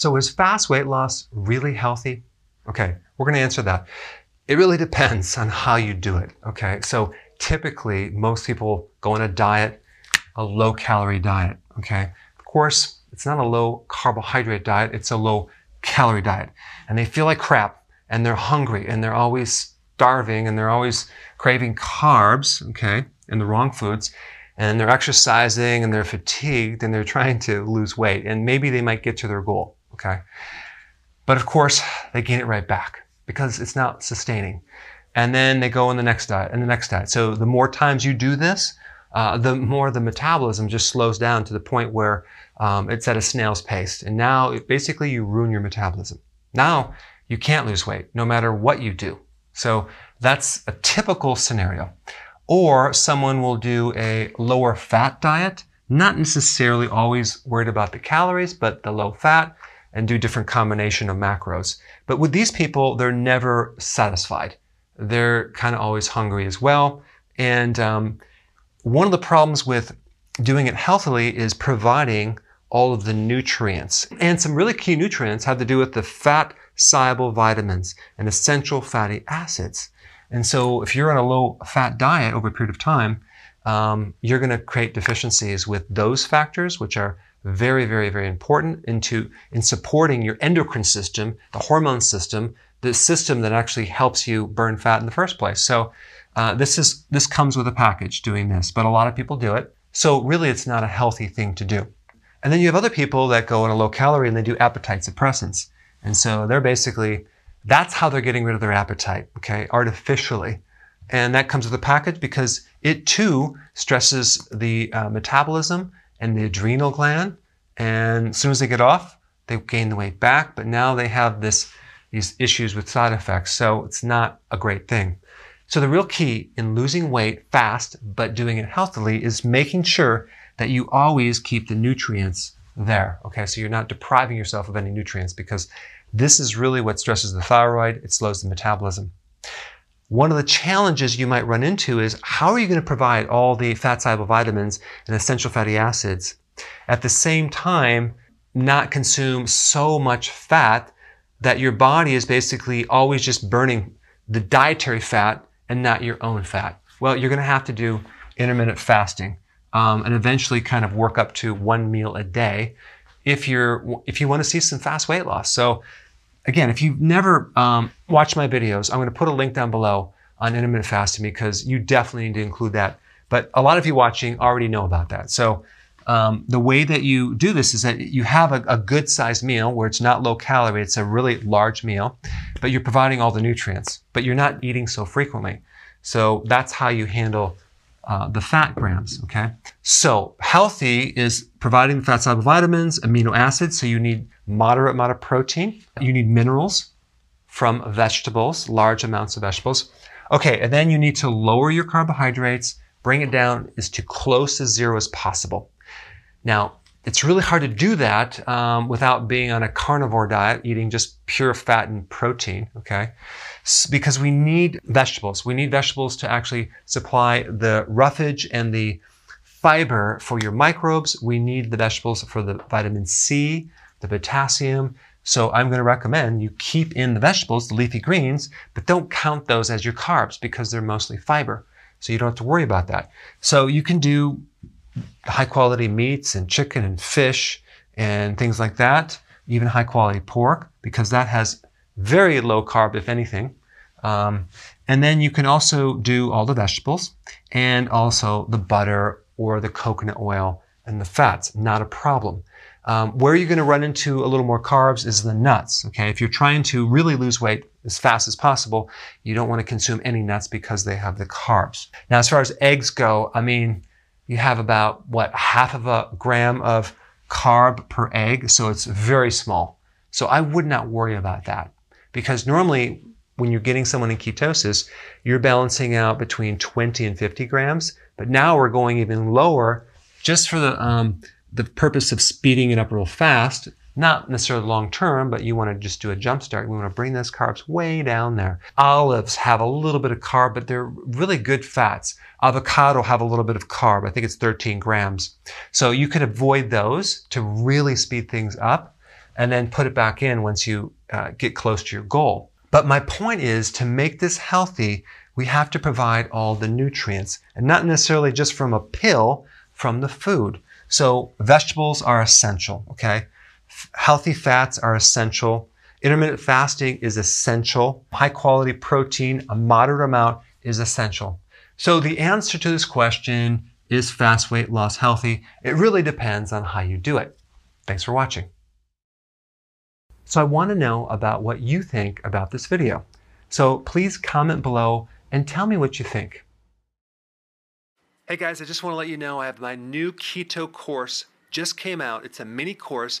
So is fast weight loss really healthy? Okay, we're going to answer that. It really depends on how you do it. Okay, so typically most people go on a diet, a low calorie diet. Okay, of course, it's not a low carbohydrate diet, it's a low calorie diet. And they feel like crap and they're hungry and they're always starving and they're always craving carbs, okay, and the wrong foods. And they're exercising and they're fatigued and they're trying to lose weight. And maybe they might get to their goal okay? But of course, they gain it right back because it's not sustaining. And then they go on the next diet and the next diet. So the more times you do this, uh, the more the metabolism just slows down to the point where um, it's at a snail's pace. And now it, basically you ruin your metabolism. Now you can't lose weight no matter what you do. So that's a typical scenario. Or someone will do a lower fat diet, not necessarily always worried about the calories, but the low fat and do different combination of macros. But with these people, they're never satisfied. They're kind of always hungry as well. And um, one of the problems with doing it healthily is providing all of the nutrients. And some really key nutrients have to do with the fat soluble vitamins and essential fatty acids. And so if you're on a low fat diet over a period of time, um, you're going to create deficiencies with those factors, which are very, very, very important into in supporting your endocrine system, the hormone system, the system that actually helps you burn fat in the first place. So uh, this is this comes with a package doing this, but a lot of people do it. So really, it's not a healthy thing to do. And then you have other people that go on a low calorie and they do appetite suppressants, and so they're basically that's how they're getting rid of their appetite, okay, artificially. And that comes with a package because it too stresses the uh, metabolism and the adrenal gland. And as soon as they get off, they gain the weight back. But now they have this, these issues with side effects. So it's not a great thing. So the real key in losing weight fast, but doing it healthily is making sure that you always keep the nutrients there. Okay. So you're not depriving yourself of any nutrients because this is really what stresses the thyroid. It slows the metabolism. One of the challenges you might run into is how are you going to provide all the fat soluble vitamins and essential fatty acids at the same time not consume so much fat that your body is basically always just burning the dietary fat and not your own fat? Well, you're going to have to do intermittent fasting um, and eventually kind of work up to one meal a day if you're if you want to see some fast weight loss. So again, if you've never um, watched my videos, I'm going to put a link down below on intermittent fasting because you definitely need to include that. But a lot of you watching already know about that. So um, the way that you do this is that you have a, a good sized meal where it's not low calorie, it's a really large meal, but you're providing all the nutrients, but you're not eating so frequently. So that's how you handle uh, the fat grams, okay? So healthy is providing the fat soluble vitamins, amino acids, so you need moderate amount of protein. You need minerals from vegetables, large amounts of vegetables. Okay, and then you need to lower your carbohydrates, bring it down as to close to zero as possible. Now, it's really hard to do that um, without being on a carnivore diet, eating just pure fat and protein, okay? because we need vegetables. We need vegetables to actually supply the roughage and the fiber for your microbes. We need the vegetables for the vitamin C, the potassium. So I'm going to recommend you keep in the vegetables, the leafy greens, but don't count those as your carbs because they're mostly fiber. So you don't have to worry about that. So you can do high quality meats and chicken and fish and things like that, even high quality pork, because that has very low carb, if anything. Um, and then you can also do all the vegetables and also the butter or the coconut oil and the fats, not a problem. Um, where you're going to run into a little more carbs is the nuts. Okay, if you're trying to really lose weight as fast as possible, you don't want to consume any nuts because they have the carbs. Now, as far as eggs go, I mean, you have about what half of a gram of carb per egg, so it's very small. So I would not worry about that because normally when you're getting someone in ketosis, you're balancing out between 20 and 50 grams. But now we're going even lower just for the, um, the purpose of speeding it up real fast. Not necessarily long term, but you want to just do a jump start. We want to bring those carbs way down there. Olives have a little bit of carb, but they're really good fats. Avocado have a little bit of carb. I think it's 13 grams. So you could avoid those to really speed things up and then put it back in once you uh, get close to your goal. But my point is to make this healthy, we have to provide all the nutrients and not necessarily just from a pill, from the food. So vegetables are essential, okay? Healthy fats are essential. Intermittent fasting is essential. High quality protein, a moderate amount is essential. So the answer to this question is fast weight loss healthy? It really depends on how you do it. Thanks for watching. So I want to know about what you think about this video. So please comment below and tell me what you think. Hey guys, I just want to let you know I have my new keto course just came out. It's a mini course.